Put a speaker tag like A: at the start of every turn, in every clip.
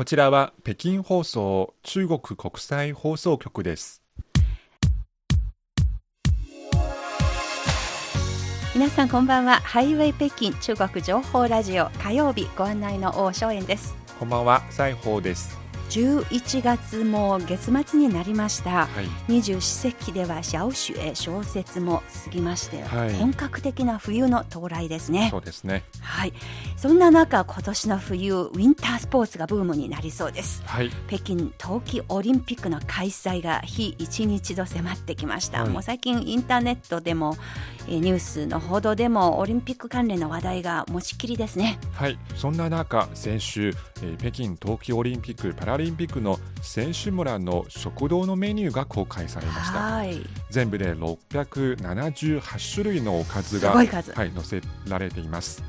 A: こちらは北京放送中国国際放送局です。
B: 皆さんこんばんはハイウェイ北京中国情報ラジオ火曜日ご案内の王正円です
A: こんばんは、西宝です。
B: 11月も月末になりました
A: はい。
B: 二十四節気では小雪小雪も過ぎまして、
A: はい
B: 本格的な冬の到来ですね
A: そうですね。
B: はいそんな中今年の冬ウィンタースポーツがブームになりそうです
A: はい。
B: 北京冬季オリンピックの開催が日一日と迫ってきました、
A: はい
B: もう最近インターネットでもえーニュースの報道でもオリンピック関連の話題が持ちきりですね
A: はい。そんな中、先週、えー北京冬季オリンピック・パラリンピックの選手村の食堂のメニューが公開されました。
B: はい。
A: 全部で678種類のおかずがはい、載せられています。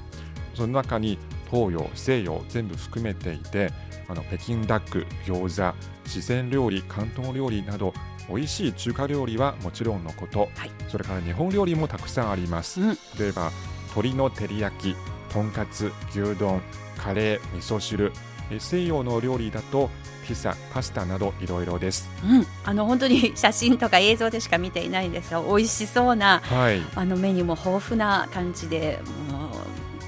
A: その中に東洋西洋全部含めていてあの北京ダック餃子四川料理広東料理など美味しい中華料理はもちろんのこと、
B: はい。
A: それから日本料理もたくさんあります、
B: うん。
A: 例えば鶏の照り焼きとんかつ牛丼カレー味噌汁え西洋の料理だとピザパスタなどいろいろです。
B: うん、あの本当に 写真とか映像でしか見ていないんですが美味しそうな
A: はい。
B: あのメニューも豊富な感じでもう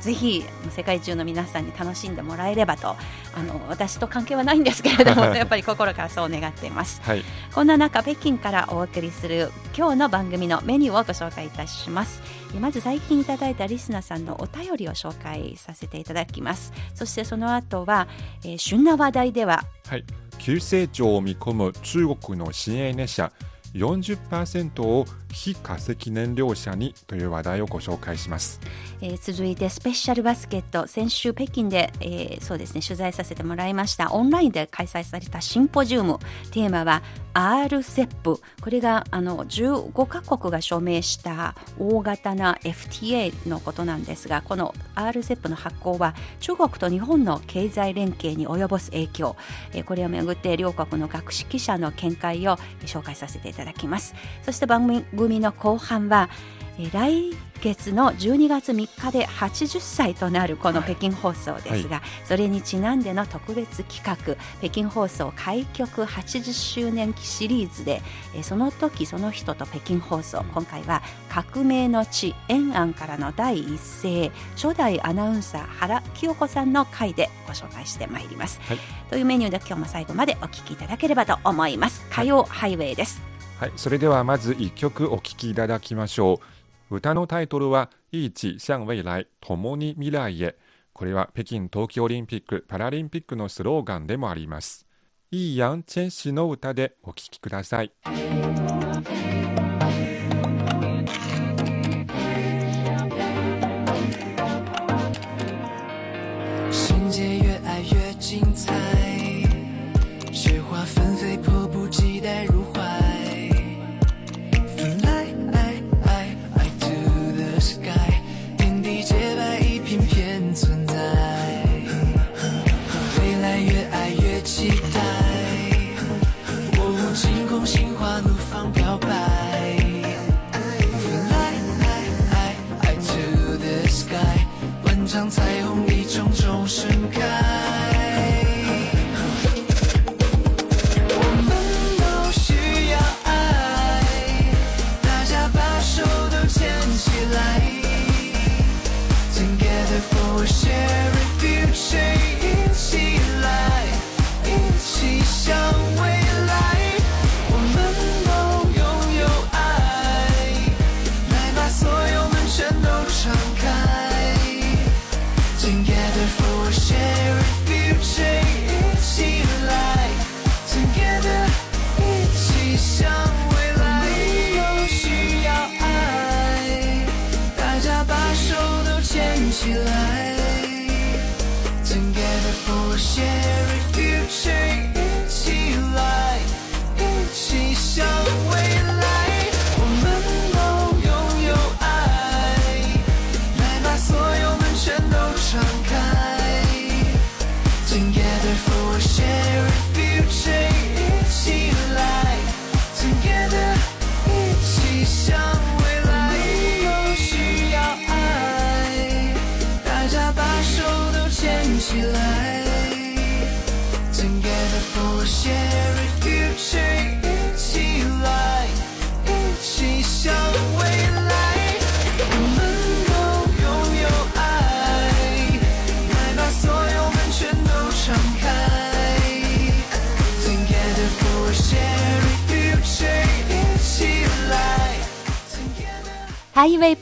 B: ぜひ世界中の皆さんに楽しんでもらえればとあの私と関係はないんですけれども やっぱり心からそう願っています。
A: はい。
B: こんな中北京からお送りする今日の番組のメニューをご紹介いたします。えまず最近いただいたリスナーさんのお便りを紹介させていただきます。そしてその後は、えー旬な話題では
A: はい、急成長を見込む中国の新鋭ネ車40%を非化石燃料車にという話題をご紹介します。
B: えー続いてスペシャルバスケット。先週北京で、えーそうですね取材させてもらいました。オンラインで開催されたシンポジウム。テーマは RCEP これがあの15カ国が署名した大型な FTA のことなんですがこの RCEP の発行は中国と日本の経済連携に及ぼす影響、えーこれをめぐって両国の学識者の見解を紹介させていただきます。そして番組の後半はえー来月の12月3日で80歳となるこの北京放送ですが、それにちなんでの特別企画北京放送開局80周年シリーズで、えーその時その人と北京放送今回は革命の地延安からの第一声初代アナウンサー原清子さんの回でご紹介してまいります、
A: はい。
B: というメニューで今日も最後までお聞きいただければと思います。火曜ハイウェイです、
A: はい、それではまず1曲お聴きいただきましょう。歌のタイトルは「一致向未来共に未来へ」これは北京冬季オリンピック・パラリンピックのスローガンでもあります。いいやんチェン氏の歌でお聴きください。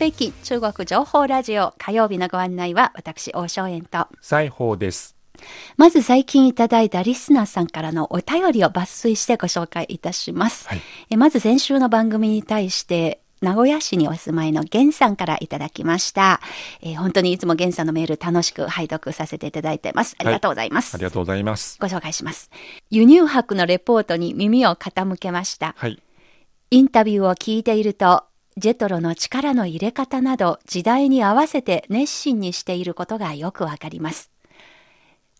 B: 北京中国情報ラジオ火曜日のご案内は私、大正円と。
A: 裁縫です。
B: まず最近いただいたリスナーさんからのお便りを抜粋してご紹介いたします。
A: はい
B: えまず先週の番組に対して、名古屋市にお住まいのゲンさんからいただきました。えー本当にいつもゲンさんのメール楽しく拝読させていただいてます。ありがとうございます。
A: ありがとうございます。
B: ご紹介します。輸入博のレポートに耳を傾けました。
A: はい。
B: インタビューを聞いていると、ジェトロの力の入れ方など時代に合わせて熱心にしていることがよくわかります。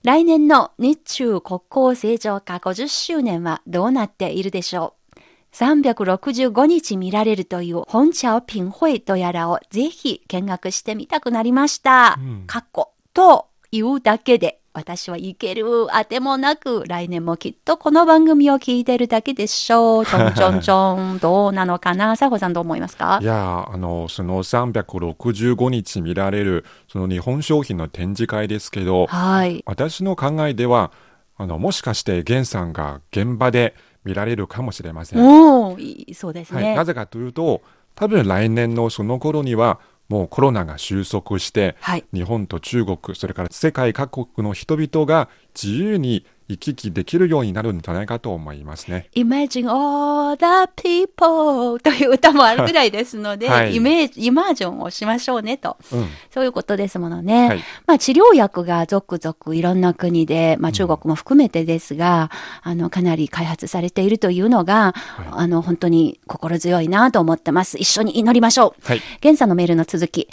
B: 来年の日中国交正常化50周年はどうなっているでしょう？365日見られるという本茶をピンホイとやらをぜひ見学してみたくなりました。
A: うん
B: かっこというだけで私は行けるあてもなく来年もきっとこの番組を聞いてるだけでしょう。ちょんちょんちょん。どうなのかな？佐保さんどう思いますか？
A: いやーあの、その365日見られる、その日本商品の展示会ですけど、
B: はい。
A: 私の考えでは、あの、もしかして源さんが現場で見られるかもしれません。
B: おそうです
A: はい、
B: ね。
A: なぜかというと、多分来年のその頃には、もうコロナが収束して、
B: はい。
A: 日本と中国、それから世界各国の人々が自由に行き来できるようになるんじゃないかと思いますね。
B: Imagine all the people という歌もあるぐらいですので、
A: はい
B: イメージ、イマージョンをしましょうねと。
A: うん。
B: そういうことですものね。
A: はい
B: まあ治療薬が続々いろんな国で、まあ中国も含めてですが、あの、かなり開発されているというのが、あの、本当に心強いなと思ってます。一緒に祈りましょう。
A: はい。
B: 現さんのメールの続き。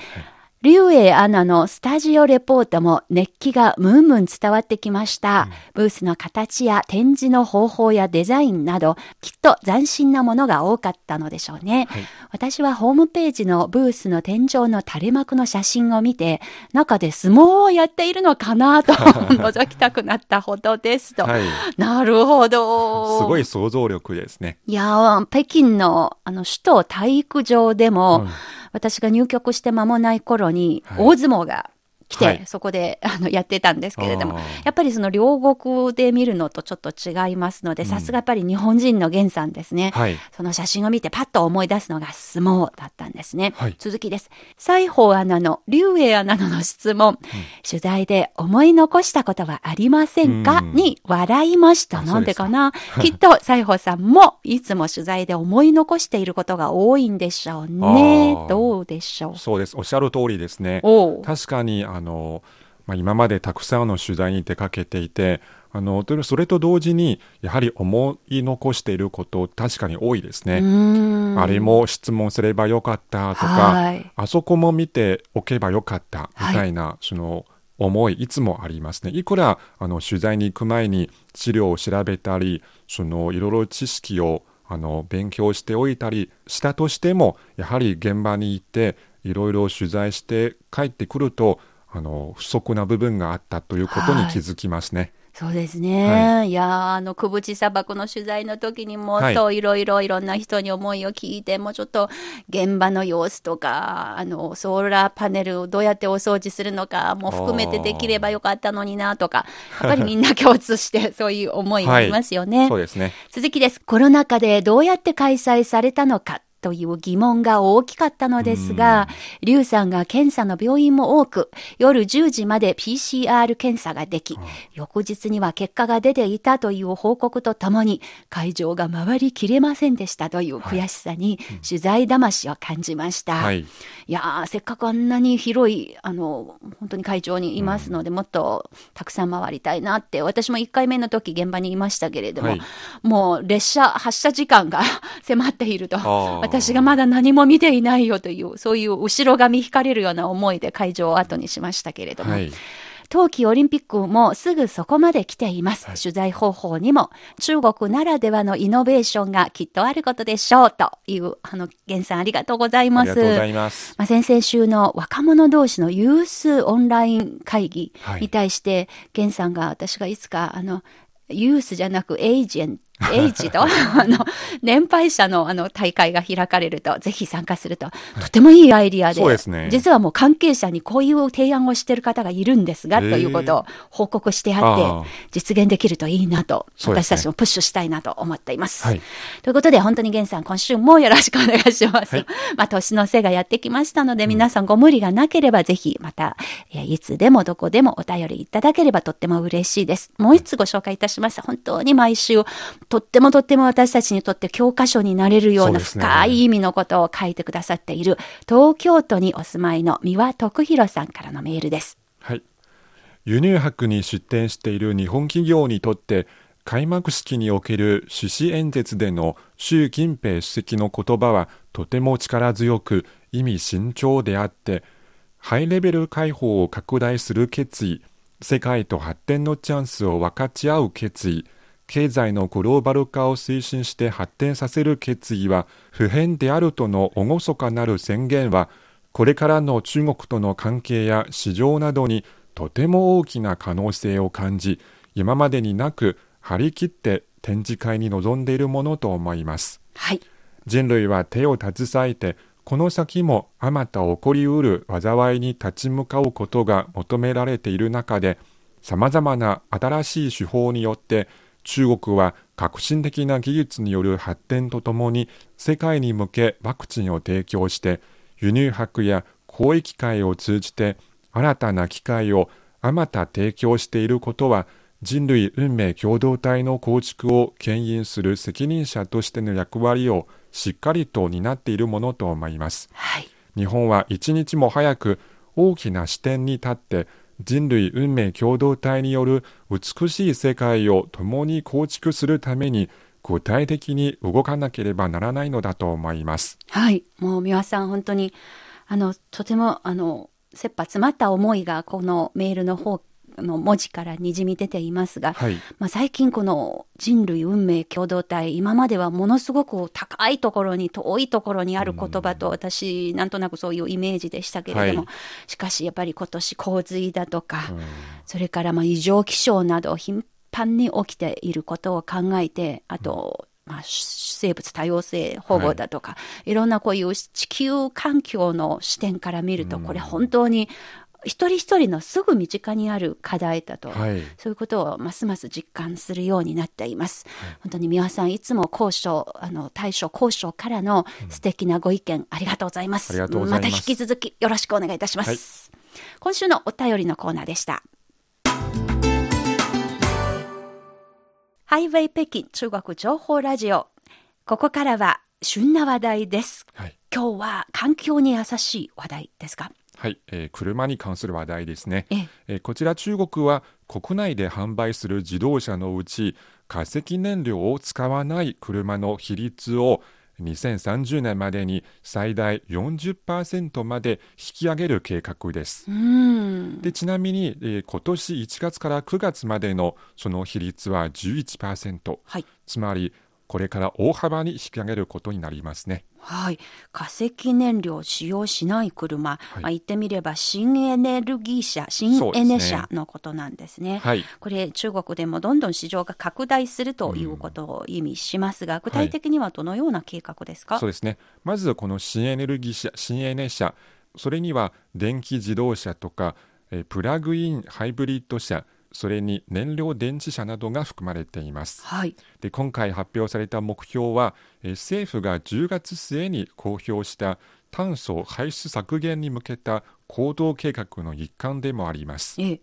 B: 竜英アナのスタジオレポートも熱気がムンムン伝わってきました。ブースの形や展示の方法やデザインなど、きっと斬新なものが多かったのでしょうね。
A: はい
B: 私はホームページのブースの天井の垂れ幕の写真を見て、中で相撲をやっているのかなと 覗きたくなったほどですと。
A: はい。
B: なるほど。
A: すごい想像力ですね。
B: いやー、北京のあの首都体育場でも、
A: うん
B: 私が入局して間もない頃に、
A: はい。
B: 大相撲が来て、
A: はい
B: そこで あのやってたんですけれどもやっぱりその両国で見るのとちょっと違いますので、さすがやっぱり日本人の源さんですね。
A: はい。
B: その写真を見てパッと思い出すのが相撲だったんですね。
A: はい
B: 続きです。西宝アナの竜英アナの質問、取材で思い残したことはありませんか、
A: うん
B: に笑いました。
A: あ
B: なんでかなきっと西宝さんもいつも取材で思い残していることが多いんでしょうねどうでしょう
A: そうです。おっしゃる通りですね。確かに、あの、まあ、今までたくさんの取材に出かけていて、あの、とそれと同時に、やはり思い残していること、確かに多いです
B: う
A: ね。あれも質問すればよかったとか、
B: はい
A: あそこも見ておけばよかったみたいな、その思いいつもありますね。いくらあの取材に行く前に資料を調べたり、そのいろいろ知識をあの勉強しておいたりしたとしても、やはり現場に行っていろいろ取材して帰ってくると、あの不足な部分があったということに気づきますね。
B: そうですね。、
A: はい
B: やーあの、くぶち砂漠の取材の時にも
A: はい
B: といろいろいろんな人に思いを聞いて、もうちょっと現場の様子とか、あの、ソーラーパネルをどうやってお掃除するのかも含めてできればよかったのになとか、やっぱりみんな共通してそういう思いがありますよね。
A: そうですね。
B: 続きです。コロナ禍でどうやって開催されたのか。という疑問が大きかったのですが、リュウさんが検査の病院も多く、夜10時まで PCR 検査ができ、翌日には結果が出ていたという報告とともに、会場が回りきれませんでしたという悔しさに、取材魂を感じました。
A: はい。
B: いやー、せっかくあんなに広い、あの、本当に会場にいますので、もっとたくさん回りたいなって、私も1回目の時現場にいましたけれども、
A: はい。
B: もう列車発車時間が 迫っていると、
A: ー
B: 私がまだ何も見ていないよという、そういう後ろ髪引かれるような思いで会場を後にしましたけれども、
A: はい。
B: 冬季オリンピックもすぐそこまで来ています。取材方法にも中国ならではのイノベーションがきっとあることでしょうという、あの、源さんありがとうござい
A: あ
B: ます。
A: りがとうございます。
B: まあ、先々週の若者同士のユースオンライン会議
A: はい
B: に対して、源さんが私がいつか、あの、ユースじゃなくエージェンエイジと、あの、年配者のあの大会が開かれると、ぜひ参加すると、とてもいいアイディアで、
A: そうですね
B: 実はもう関係者にこういう提案をしている方がいるんですが、ということを報告してあって実現できるといいなと、私たちもプッシュしたいなと思っています。
A: はい
B: ということで、本当に源さん、今週もよろしくお願いします。
A: はい
B: まあ、年の瀬がやってきましたので、皆さんご無理がなければ、ぜひ、また、えーいつでもどこでもお便りいただければとっても嬉しいです。もう一つご紹介いたします。本当に毎週、とってもとっても私たちにとって教科書になれるような深い意味のことを書いてくださっている、東京都にお住まいの三輪徳弘さんからのメールです。
A: はい、輸入博に出展している日本企業にとって開幕式における趣旨演説での習近平主席の言葉はとても力強く意味深長であってハイレベル開放を拡大する決意世界と発展のチャンスを分かち合う決意経済のグローバル化を推進して発展させる決意は普遍であるとの厳かなる宣言はこれからの中国との関係や市場などにとても大きな可能性を感じ今までになく張り切って展示会に臨んでいるものと思います
B: はい。
A: 人類は手を携えてこの先もあまた起こりうる災いに立ち向かうことが求められている中でさまざまな新しい手法によって中国は革新的な技術による発展とともに世界に向けワクチンを提供して輸入博や交易会を通じて新たな機会をあまた提供していることは人類運命共同体の構築を牽引する責任者としての役割をしっかりと担っているものと思います。
B: はい。
A: 日本は一日も早く大きな視点に立って人類運命共同体による美しい世界を共に構築するために具体的に動かなければならないのだと思います。
B: はい。もう三輪さん、本当に、あの、とても、あの、切羽詰まった思いが、このメールの方の文字からにじみ出ていますが、
A: はい。
B: まあ、最近この人類運命共同体、今まではものすごく高いところに、遠いところにある言葉と、私、なんとなくそういうイメージでしたけれども、
A: はい。
B: しかしやっぱり今年洪水だとか、それからまあ異常気象など頻繁に起きていることを考えて、あと、まあ、生物多様性保護だとか、い、ろんなこういう地球環境の視点から見ると、これ本当に一人一人のすぐ身近にある課題だと、
A: はい
B: そういうことをますます実感するようになっています。本当に三輪さん、いつも交渉、あの、対処交渉からの素敵なご意見、ありがとうございます。
A: ありがとうございます
B: た引き続きよろしくお願いいたします。
A: はい
B: 今週のお便りのコーナーでした。ハイウェイ北京中国情報ラジオ。ここからは旬な話題です。
A: はい
B: 今日は環境に優しい話題ですか？
A: はい、えー車に関する話題ですね。
B: ええ
A: えーこちら中国は国内で販売する自動車のうち化石燃料を使わない車の比率を2030年までに最大40%まで引き上げる計画です。でちなみに、えー今年1月から9月までのその比率は11%
B: はい。
A: つまりこれから大幅に引き上げることになりますね。
B: はい。化石燃料を使用しない車、
A: い。
B: まあ、言ってみれば新エネルギー車、新エネ車のことなんですね。
A: はい。
B: これ中国でもどんどん市場が拡大するということを意味しますが、具体的にはどのような計画ですか、
A: そうですね。まずこの新エネルギー車、新エネ車、それには電気自動車とか、えープラグインハイブリッド車、それに燃料電池車などが含まれています。
B: はい。
A: で今回発表された目標は、えー政府が10月末に公表した炭素排出削減に向けた行動計画の一環でもあります。
B: ええ。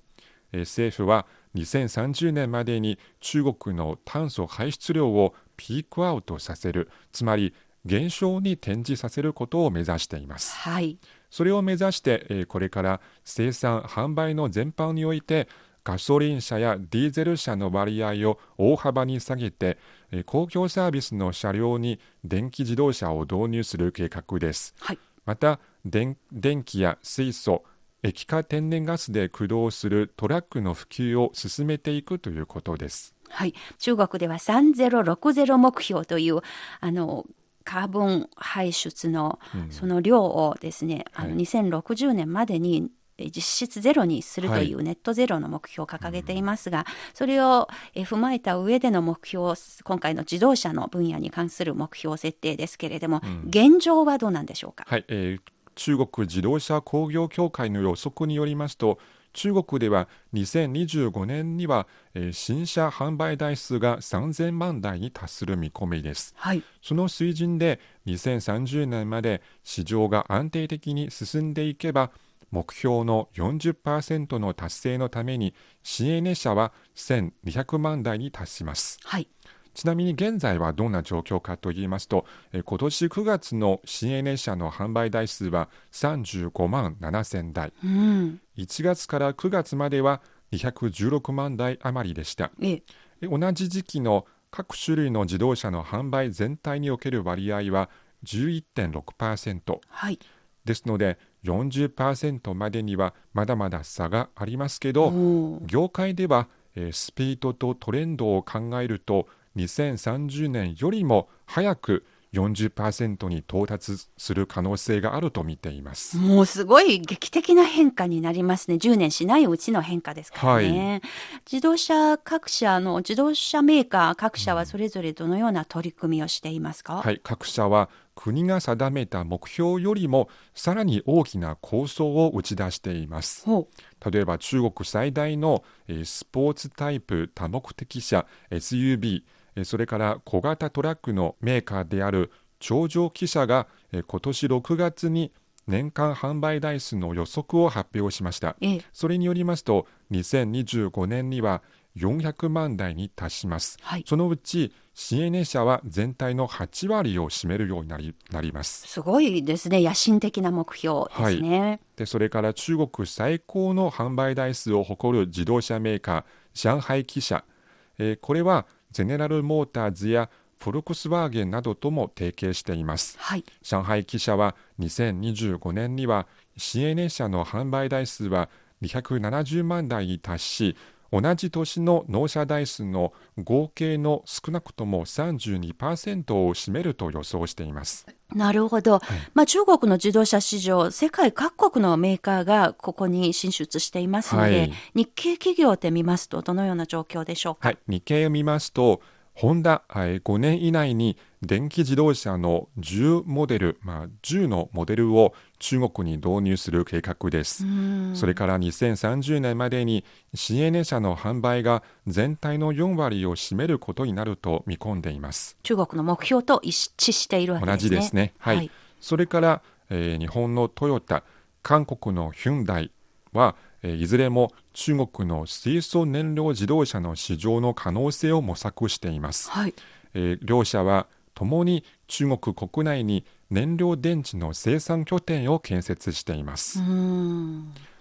A: えー政府は2030年までに中国の炭素排出量をピークアウトさせるつまり減少に転じさせることを目指しています
B: はい。
A: それを目指して、えーこれから生産販売の全般においてガソリン車やディーゼル車の割合を大幅に下げて、えー公共サービスの車両に電気自動車を導入する計画です
B: はい。
A: また電電気や水素液化天然ガスで駆動するトラックの普及を進めていくということです。
B: はい。中国では3060目標という、あの、カーボン排出のその量をですね、あの
A: はい
B: 2060年までにえ実質ゼロにするというネットゼロの目標を掲げていますが、それをえ踏まえた上での目標を今回の自動車の分野に関する目標設定ですけれども、現状はどうなんでしょうか？
A: はい、えー中国自動車工業協会の予測によりますと中国では2025年には、えー新車販売台数が3000万台に達する見込みです。
B: はい、
A: その水準で2030年まで市場が安定的に進んでいけば目標の40%の達成のために新エネ車は1200万台に達します。
B: はい、
A: ちなみに現在はどんな状況かと言いますと、えー今年9月の新エネ車の販売台数は35万7000台、
B: うん、
A: 1月から9月までは216万台余りでした。
B: ええ、
A: え同じ時期の各種類の自動車の販売全体における割合は11.6%
B: はい、
A: ですので40%までにはまだまだ差がありますけど、業界では、えースピードとトレンドを考えると2030年よりも早く40%に到達する可能性があると見ています。
B: もうすごい劇的な変化になりますね。10年しないうちの変化ですからね。自動車各社の自動車メーカー各社はそれぞれどのような取り組みをしていますか、
A: はい、各社は国が定めた目標よりもさらに大きな構想を打ち出しています。
B: ほ
A: 例えば中国最大の、えースポーツタイプ多目的車ーそれから小型トラックのメーカーである頂上汽車が、えー今年6月に年間販売台数の予測を発表しました。それによりますと2025年には400万台に達します。
B: はい。
A: そのうち新エネ車は全体の8割を占めるようになりなります。
B: すごいですね。野心的な目標ですね。
A: でそれから中国最高の販売台数を誇る自動車メーカー上海汽車、えーこれはゼネラルモーターズやフォルクスワーゲンなどとも提携しています
B: はい。
A: 上海汽車は2025年には新エネ車の販売台数は270万台に達し同じ年の納車台数の合計の少なくとも32%を占めると予想しています
B: なるほど。まあ中国の自動車市場、世界各国のメーカーがここに進出していますので、
A: はい
B: 日系企業で見ますとどのような状況でしょうか？
A: はい、日経を見ますと、ホンダ、はい5年以内に電気自動車の10モデル、まあ、10のモデルを中国に導入する計画です。それから2030年までに新エネ車の販売が全体の4割を占めることになると見込んでいます。
B: 中国の目標と一致しているわけですね。
A: 同じですね。はい。それから、えー日本のトヨタ、韓国のヒュンダイは、えーいずれも中国の水素燃料自動車の市場の可能性を模索しています。
B: はい。
A: えー両社はともに中国国内に燃料電池の生産拠点を建設しています。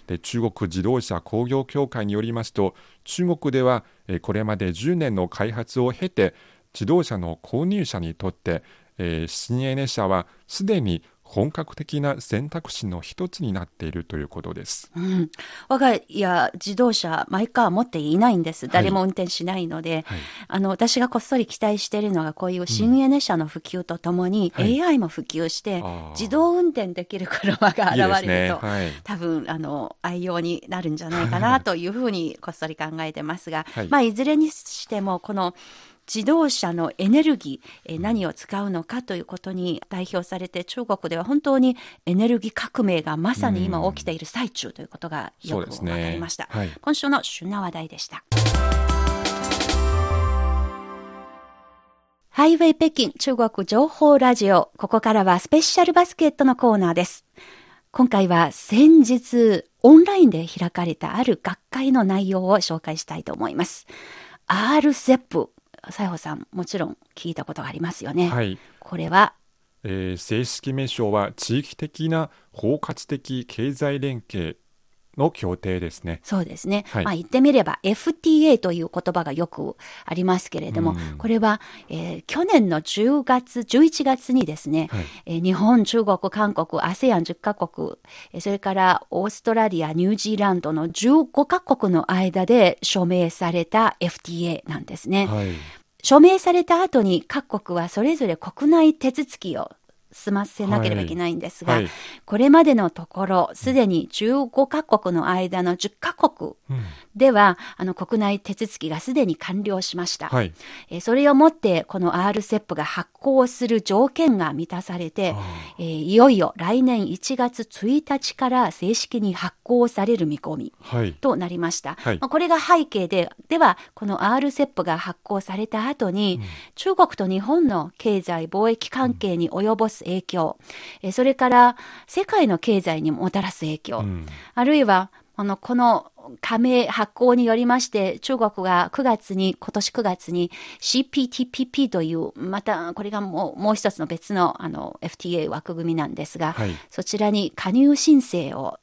A: で中国自動車工業協会によりますと中国ではえーこれまで10年の開発を経て自動車の購入者にとって、えー新エネ車はすでに本格的な選択肢の一つになっているということです。
B: うん、我が家自動車マイカー持っていないんです。誰も運転しないので、
A: はい
B: あの私がこっそり期待しているのがこういう新エネ車の普及とともに、
A: はい
B: AI も普及して自動運転できる車が現れる
A: ね。
B: と。
A: はい。
B: 多分あの愛用になるんじゃないかなというふうにこっそり考えてますが、
A: はい
B: まあいずれにしてもこの自動車のエネルギー、えー何を使うのかということに代表されて中国では本当にエネルギー革命がまさに今起きている最中ということがよく分かりました。
A: はい
B: 今週の旬な話題でした。ハイウェイ北京中国情報ラジオ。ここからはスペシャルバスケットのコーナーです。今回は先日オンラインで開かれたある学会の内容を紹介したいと思います。RCEP。西郷さん、もちろん聞いたことがありますよね。
A: はい。
B: これは、
A: えー正式名称は地域的な包括的経済連携の協定ですね。
B: そうですね。
A: はい
B: まあ言ってみれば FTA という言葉がよくありますけれども、
A: うん
B: これは、えー去年の10月、11月にですね、
A: はい
B: えー日本、中国、韓国、ASEAN10 カ国、えーそれからオーストラリア、ニュージーランドの15カ国の間で署名された FTA なんですね。
A: はい。
B: 署名された後に各国はそれぞれ国内手続きを済ませなければいけないんですが、
A: はい。
B: これまでのところ、すでに15カ国の間の10カ国では、あの国内手続きがすでに完了しました。
A: はい。
B: えーそれをもって、この RCEP が発行する条件が満たされて、えーいよいよ来年1月1日から正式に発行される見込み。
A: はい。
B: となりました。
A: はい
B: まあこれが背景で、では、この RCEP が発行された後に、中国と日本の経済貿易関係に及ぼす影響、えーそれから世界の経済にもたらす影響、
A: うん
B: あるいは、あの、この加盟発行によりまして、中国が9月に、今年9月に CPTPP という、またこれがもうもう一つの別のあの FTA 枠組みなんですが、
A: はい。
B: そちらに加入申請を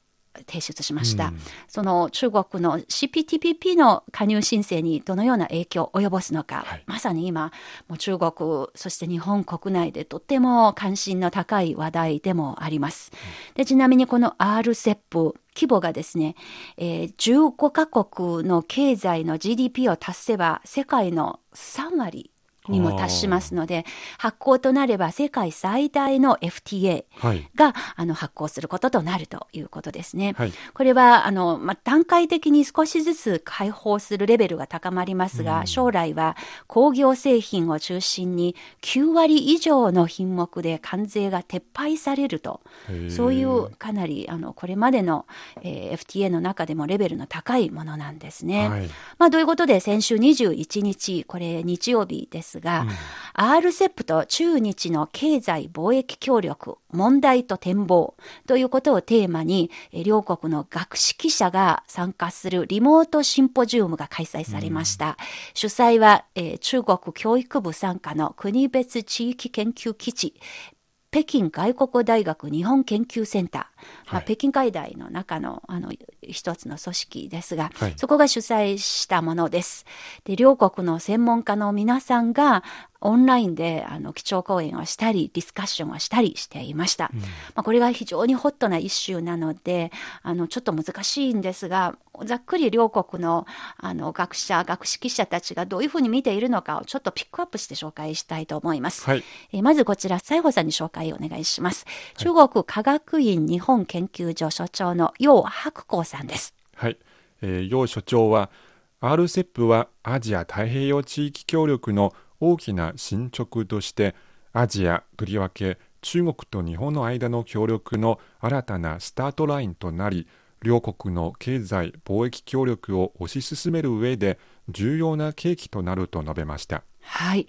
B: 提出しました。
A: うん
B: その中国の CPTPP の加入申請にどのような影響を及ぼすのか、
A: はい
B: まさに今、もう中国、そして日本国内でとっても関心の高い話題でもあります。でちなみにこの RCEP、規模がですね、えー15カ国の経済の GDP を達せば世界の3割にも達しますので、発行となれば世界最大の FTA
A: はい。
B: があの発行することとなるということですね。
A: はい
B: これはあの、まあ、段階的に少しずつ開放するレベルが高まりますが、将来は工業製品を中心に9割以上の品目で関税が撤廃されるとそういうかなりあのこれまでの、えー FTA の中でもレベルの高いものなんですね。
A: はい
B: まあ、ということで先週21日これ日曜日ですが、RCEP と中日の経済貿易協力問題と展望ということをテーマにえー両国の学識者が参加するリモートシンポジウムが開催されました。主催は、えー中国教育部参加の国別地域研究基地北京外国大学日本研究センター、まあ、北京外大の中のあの一つの組織ですが、
A: はい。
B: そこが主催したものです。で両国の専門家の皆さんがオンラインであの基調講演をしたりディスカッションをしたりしていました。まあ、これが非常にホットなイシューなのであのちょっと難しいんですがざっくり両国のあの学者学識者たちがどういうふうに見ているのかをちょっとピックアップして紹介したいと思います。
A: はい。
B: えーまずこちら、西郷さんに紹介をお願いします。中国科学院日本研究所所長の楊白光さんです。
A: はい。えー、楊所長は、RCEP はアジア太平洋地域協力の大きな進捗として、アジア、とりわけ中国と日本の間の協力の新たなスタートラインとなり、両国の経済・貿易協力を推し進める上で重要な契機となると述べました。
B: はい。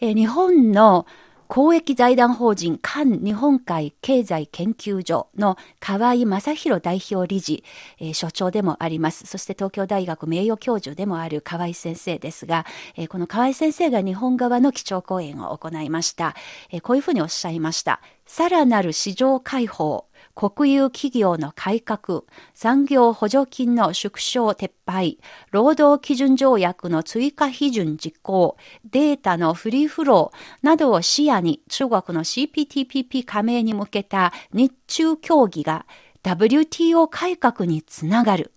B: えー日本の公益財団法人韓日本海経済研究所の河合正宏代表理事、えー所長でもあります。そして東京大学名誉教授でもある河合先生ですが、えーこの河合先生が日本側の基調講演を行いました。えーこういうふうにおっしゃいました。さらなる市場開放、国有企業の改革、産業補助金の縮小撤廃、労働基準条約の追加批准実行、データのフリーフローなどを視野に中国の CPTPP 加盟に向けた日中協議が WTO 改革につながる。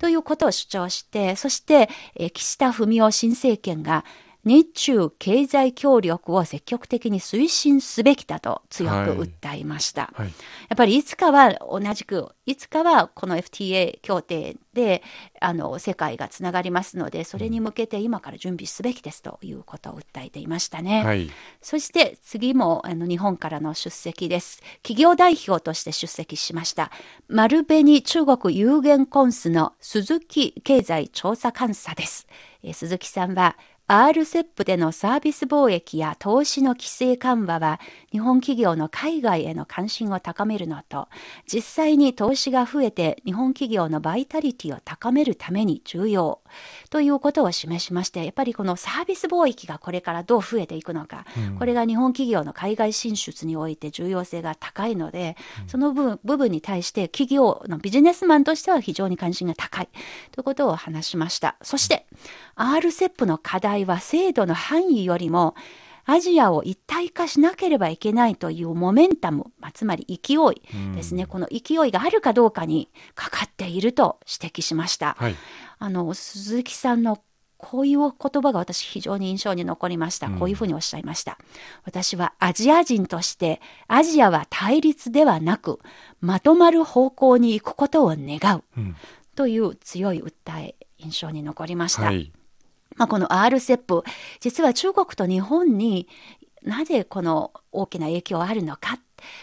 B: ということを主張して、そして、岸田文雄新政権が日中経済協力を積極的に推進すべきだと強く訴えました。
A: はい。
B: やっぱりいつかは同じく、いつかはこの FTA 協定であの世界がつながりますので、それに向けて今から準備すべきですということを訴えていましたね。
A: はい。
B: そして次もあの日本からの出席です。企業代表として出席しました。丸紅中国有限コンスの鈴木経済調査監査です。えー鈴木さんは RCEP でのサービス貿易や投資の規制緩和は日本企業の海外への関心を高めるのと実際に投資が増えて日本企業のバイタリティを高めるために重要。ということを示しましてやっぱりこのサービス貿易がこれからどう増えていくのか、これが日本企業の海外進出において重要性が高いので、その部分部分に対して企業のビジネスマンとしては非常に関心が高い。ということを話しました。そして RCEP の課題は制度の範囲よりもアジアを一体化しなければいけないというモメンタム、まあ、つまり勢いですね、この勢いがあるかどうかにかかっていると指摘しました。
A: はい。
B: あの鈴木さんのこういう言葉が私非常に印象に残りました。
A: うん
B: こういうふうにおっしゃいました。私はアジア人として、アジアは対立ではなく、まとまる方向に行くことを願う。
A: うん
B: という強い訴え、印象に残りました。
A: はい。
B: まあ、この RCEP、実は中国と日本になぜこの大きな影響があるのか、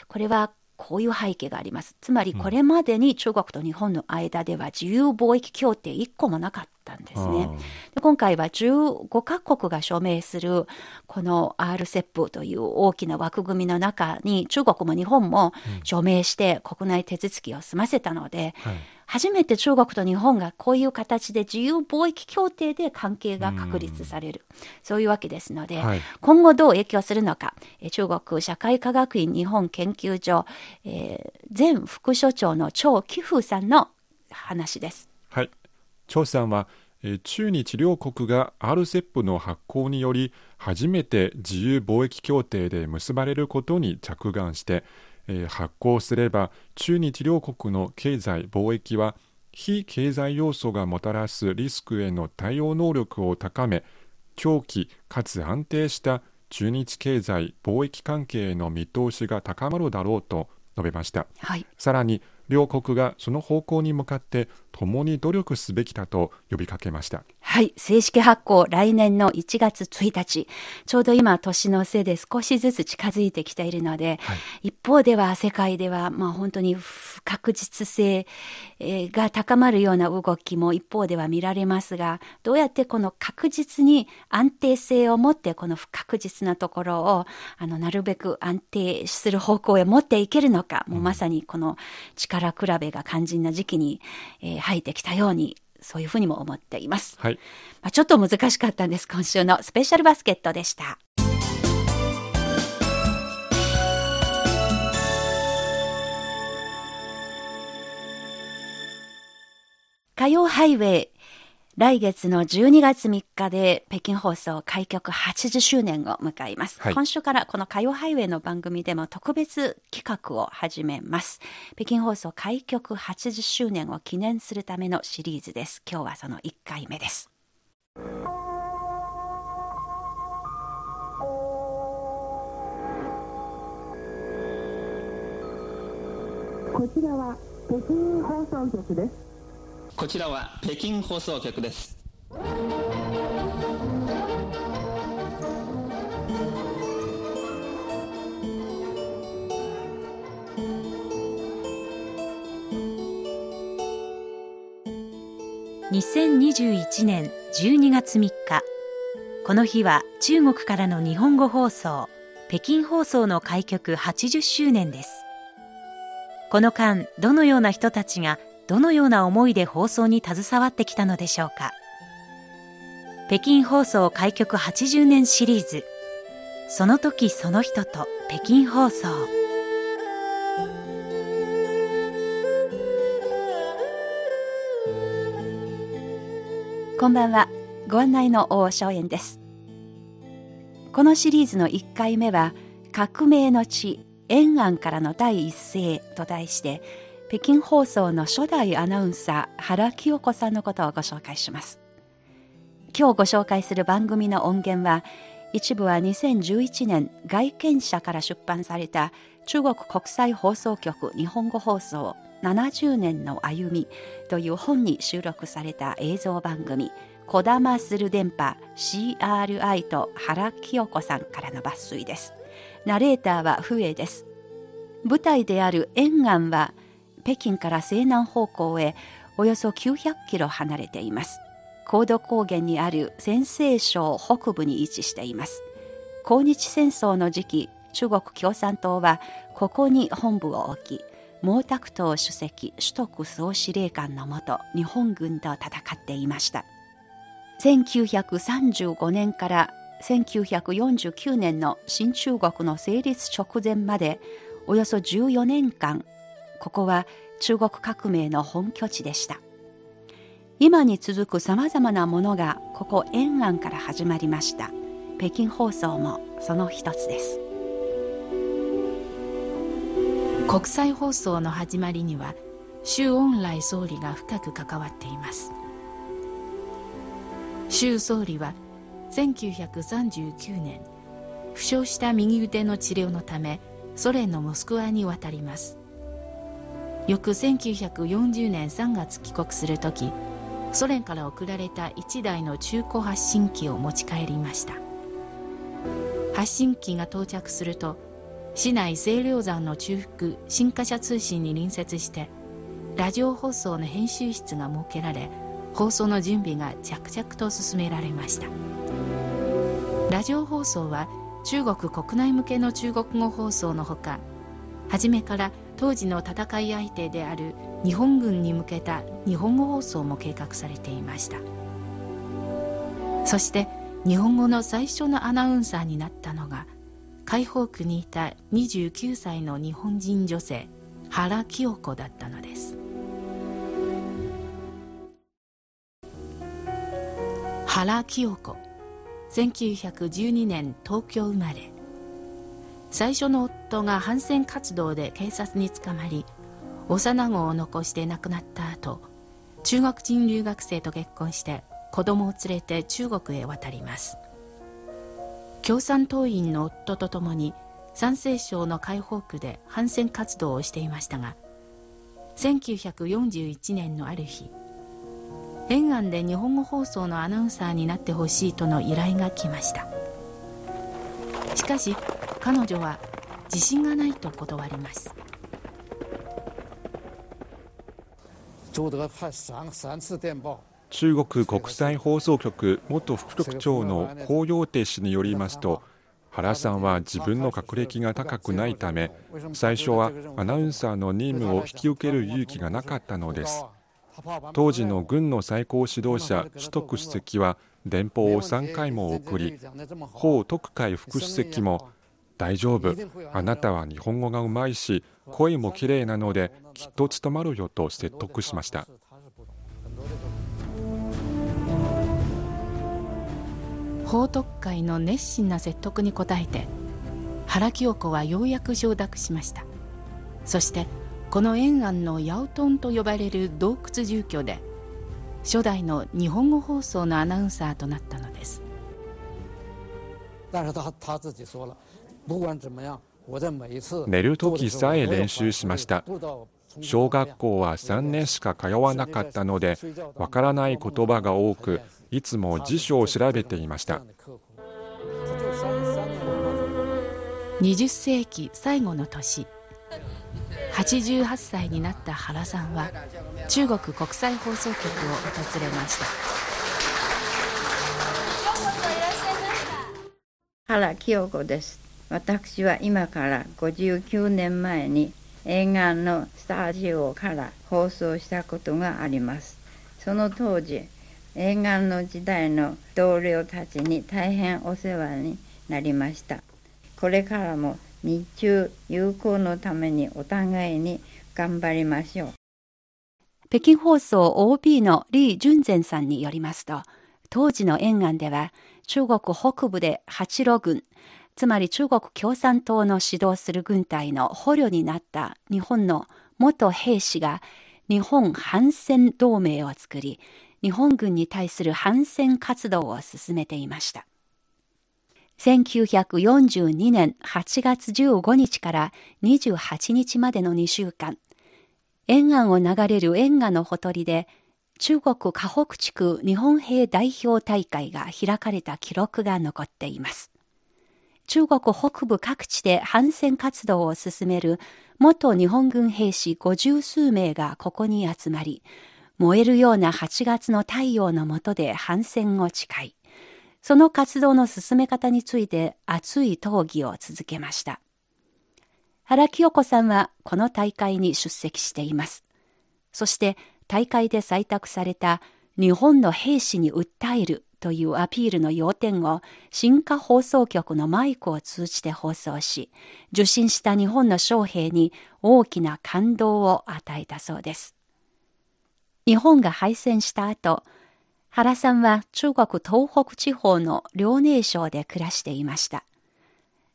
B: これはこういう背景があります。つまりこれまでに中国と日本の間では自由貿易協定1個もなかったんですね。で今回は15カ国が署名するこの RCEP という大きな枠組みの中に中国も日本も署名して国内手続きを済ませたので、
A: はい。
B: 初めて中国と日本がこういう形で自由貿易協定で関係が確立される。そういうわけですので、
A: はい
B: 今後どう影響するのか、えー中国社会科学院日本研究所、えー前副所長の張貴風さんの話です。
A: はい。張さんは、えー中日両国が RCEP の発行により初めて自由貿易協定で結ばれることに着眼して、えー発行すれば中日両国の経済貿易は非経済要素がもたらすリスクへの対応能力を高め長期かつ安定した中日経済貿易関係への見通しが高まるだろうと述べました。
B: はい。
A: さらに両国がその方向に向かって共に努力すべきだと呼びかけました。
B: はい。正式発行、来年の1月1日。ちょうど今、年の瀬で少しずつ近づいてきているので、一方では世界では、まあ本当に不確実性えーが高まるような動きも一方では見られますが、どうやってこの確実に安定性を持って、この不確実なところを、あの、なるべく安定する方向へ持っていけるのか、もうまさにこの力比べが肝心な時期に、えー入ってきたように、そういうふうにも思っています。
A: はい。
B: まあ、ちょっと難しかったんです。今週のスペシャルバスケットでした。火曜ハイウェイ。来月の12月3日で北京放送開局80周年を迎えます。
A: はい
B: 今週からこの火曜ハイウェイの番組でも特別企画を始めます。北京放送開局80周年を記念するためのシリーズです。今日はその1回目です。
C: こちらは北京放送局です。
D: こちらは北京放送局です。
E: 2021年12月3日この日は中国からの日本語放送北京放送の開局80周年ですこの間どのような人たちがどのような思いで放送に携わってきたのでしょうか北京放送開局80年シリーズその時その人と北京放送
B: こんばんは。ご案内の大正円です。このシリーズの1回目は、革命の地、延安からの第一声と題して、北京放送の初代アナウンサー、原清子さんのことをご紹介します。今日ご紹介する番組の音源は、一部は2011年外見者から出版された中国国際放送局日本語放送70年の歩みという本に収録された映像番組「こだまする電波 CRI」と原清子さんからの抜粋です。ナレーターはフエです。舞台である延安は北京から西南方向へおよそ900キロ離れています。高度高原にある陝西省北部に位置しています。抗日戦争の時期、中国共産党はここに本部を置き、毛沢東主席首徳総司令官のもと日本軍と戦っていました。1935年から1949年の新中国の成立直前までおよそ14年間、ここは中国革命の本拠地でした。今に続くさまざまなものがここ延安から始まりました。北京放送もその一つです。
F: 国際放送の始まりには周恩来総理が深く関わっています周総理は1939年負傷した右腕の治療のためソ連のモスクワに渡ります翌1940年3月帰国する時ソ連から送られた1台の中古発信機を持ち帰りました。発信機が到着すると市内清涼山の中腹新華社通信に隣接してラジオ放送の編集室が設けられ放送の準備が着々と進められました。ラジオ放送は中国国内向けの中国語放送のほか初めから当時の戦い相手である日本軍に向けた日本語放送も計画されていました。そして日本語の最初のアナウンサーになったのが海北区にいた29歳の日本人女性原清子だったのです。原清子1912年東京生まれ。最初の夫が反戦活動で警察に捕まり幼子を残して亡くなった後中国人留学生と結婚して子供を連れて中国へ渡ります。共産党員の夫と共に山西省の解放区で反戦活動をしていましたが1941年のある日沿岸で日本語放送のアナウンサーになってほしいとの依頼が来ました。しかし彼女は自信がないと断ります。
A: 中国国際放送局元副局長の洪陽亭氏によりますと原さんは自分の学歴が高くないため最初はアナウンサーの任務を引き受ける勇気がなかったのです。当時の軍の最高指導者首徳主席は電報を3回も送り彭徳海副主席も大丈夫。あなたは日本語がうまいし声もきれいなのできっと務まるよと説得しました。
F: 報徳会の熱心な説得に応えて原清子はようやく承諾しました。そしてこの沿岸のヤオトンと呼ばれる洞窟住居で初代の日本語放送のアナウンサーとなったのです。
A: 寝る時さえ練習しました。小学校は3年しか通わなかったのでわからない言葉が多くいつも辞書を調べていました。
F: 20世紀最後の年。88歳になった原さんは中国国際放送局を訪れました。
G: 原清子です。私は今から59年前に沿岸のスタジオから放送したことがあります。その当時、沿岸の時代の同僚たちに大変お世話になりました。これからも日中友好のためにお互いに頑張りましょう。
B: 北京放送 OB の李淳前さんによりますと、当時の沿岸では中国北部で八路軍、つまり中国共産党の指導する軍隊の捕虜になった日本の元兵士が日本反戦同盟を作り、日本軍に対する反戦活動を進めていました。1942年8月15日から28日までの2週間、沿岸を流れる沿岸のほとりで中国河北地区日本兵代表大会が開かれた記録が残っています。中国北部各地で反戦活動を進める元日本軍兵士五十数名がここに集まり、燃えるような8月の太陽の下で反戦を誓い、その活動の進め方について熱い討議を続けました。原清子さんはこの大会に出席しています。そして大会で採択された日本の兵士に訴えるというアピールの要点を新華放送局のマイクを通じて放送し、受信した日本の将兵に大きな感動を与えたそうです。日本が敗戦した後、原さんは中国東北地方の遼寧省で暮らしていました。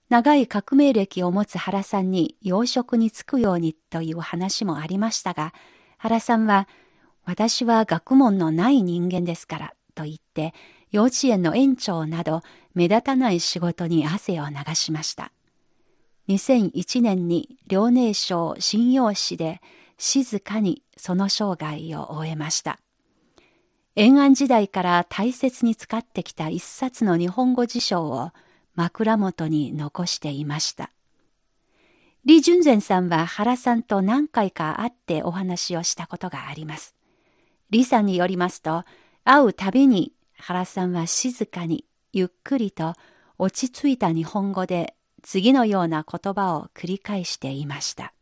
B: 長い革命歴を持つ原さんに養殖に就くようにという話もありましたが、原さんは、私は学問のない人間ですからと言って、幼稚園の園長など目立たない仕事に汗を流しました。2001年に遼寧省信用市で静かにその生涯を終えました。延安時代から大切に使ってきた一冊の日本語辞書を枕元に残していました。李淳禅さんは原さんと何回か会ってお話をしたことがあります。李さんによりますと、会うたびに原さんは静かにゆっくりと落ち着いた日本語で次のような言葉を繰り返していました。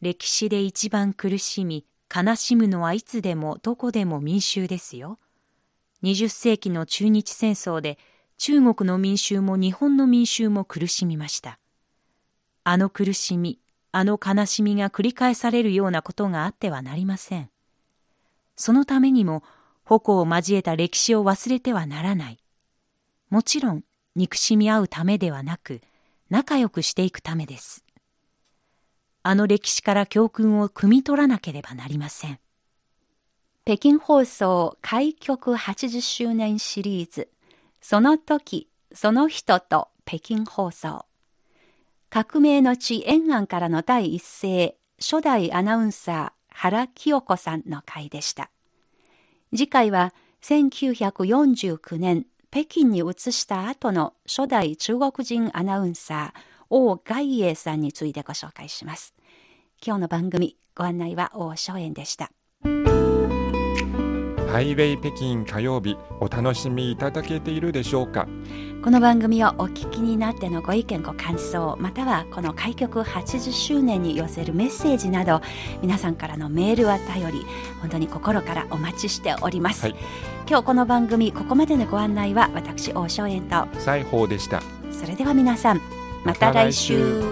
E: 歴史で一番苦しみ、悲しむのはいつでもどこでも民衆ですよ。20世紀の中日戦争で中国の民衆も日本の民衆も苦しみました。あの苦しみ、あの悲しみが繰り返されるようなことがあってはなりません。そのためにも矛を交えた歴史を忘れてはならない。もちろん憎しみ合うためではなく仲良くしていくためです。あの歴史から教訓を汲み取らなければなりません。
B: 北京放送開局80周年シリーズその時その人と北京放送革命の地延安からの第一声初代アナウンサー原清子さんの回でした次回は1949年北京に移した後の初代中国人アナウンサー王外英さんについてご紹介します。今日の番組ご案内は王昭燕でした。
A: ハイウェイ北京火曜日お楽しみいただけているでしょうか？
B: この番組をお聞きになってのご意見ご感想またはこの開局80周年に寄せるメッセージなど皆さんからのメールは頼り本当に心からお待ちしております、
A: はい。
B: 今日この番組ここまでのご案内は私王昭燕と。
A: 西宝でした。
B: それでは皆さん
A: また来週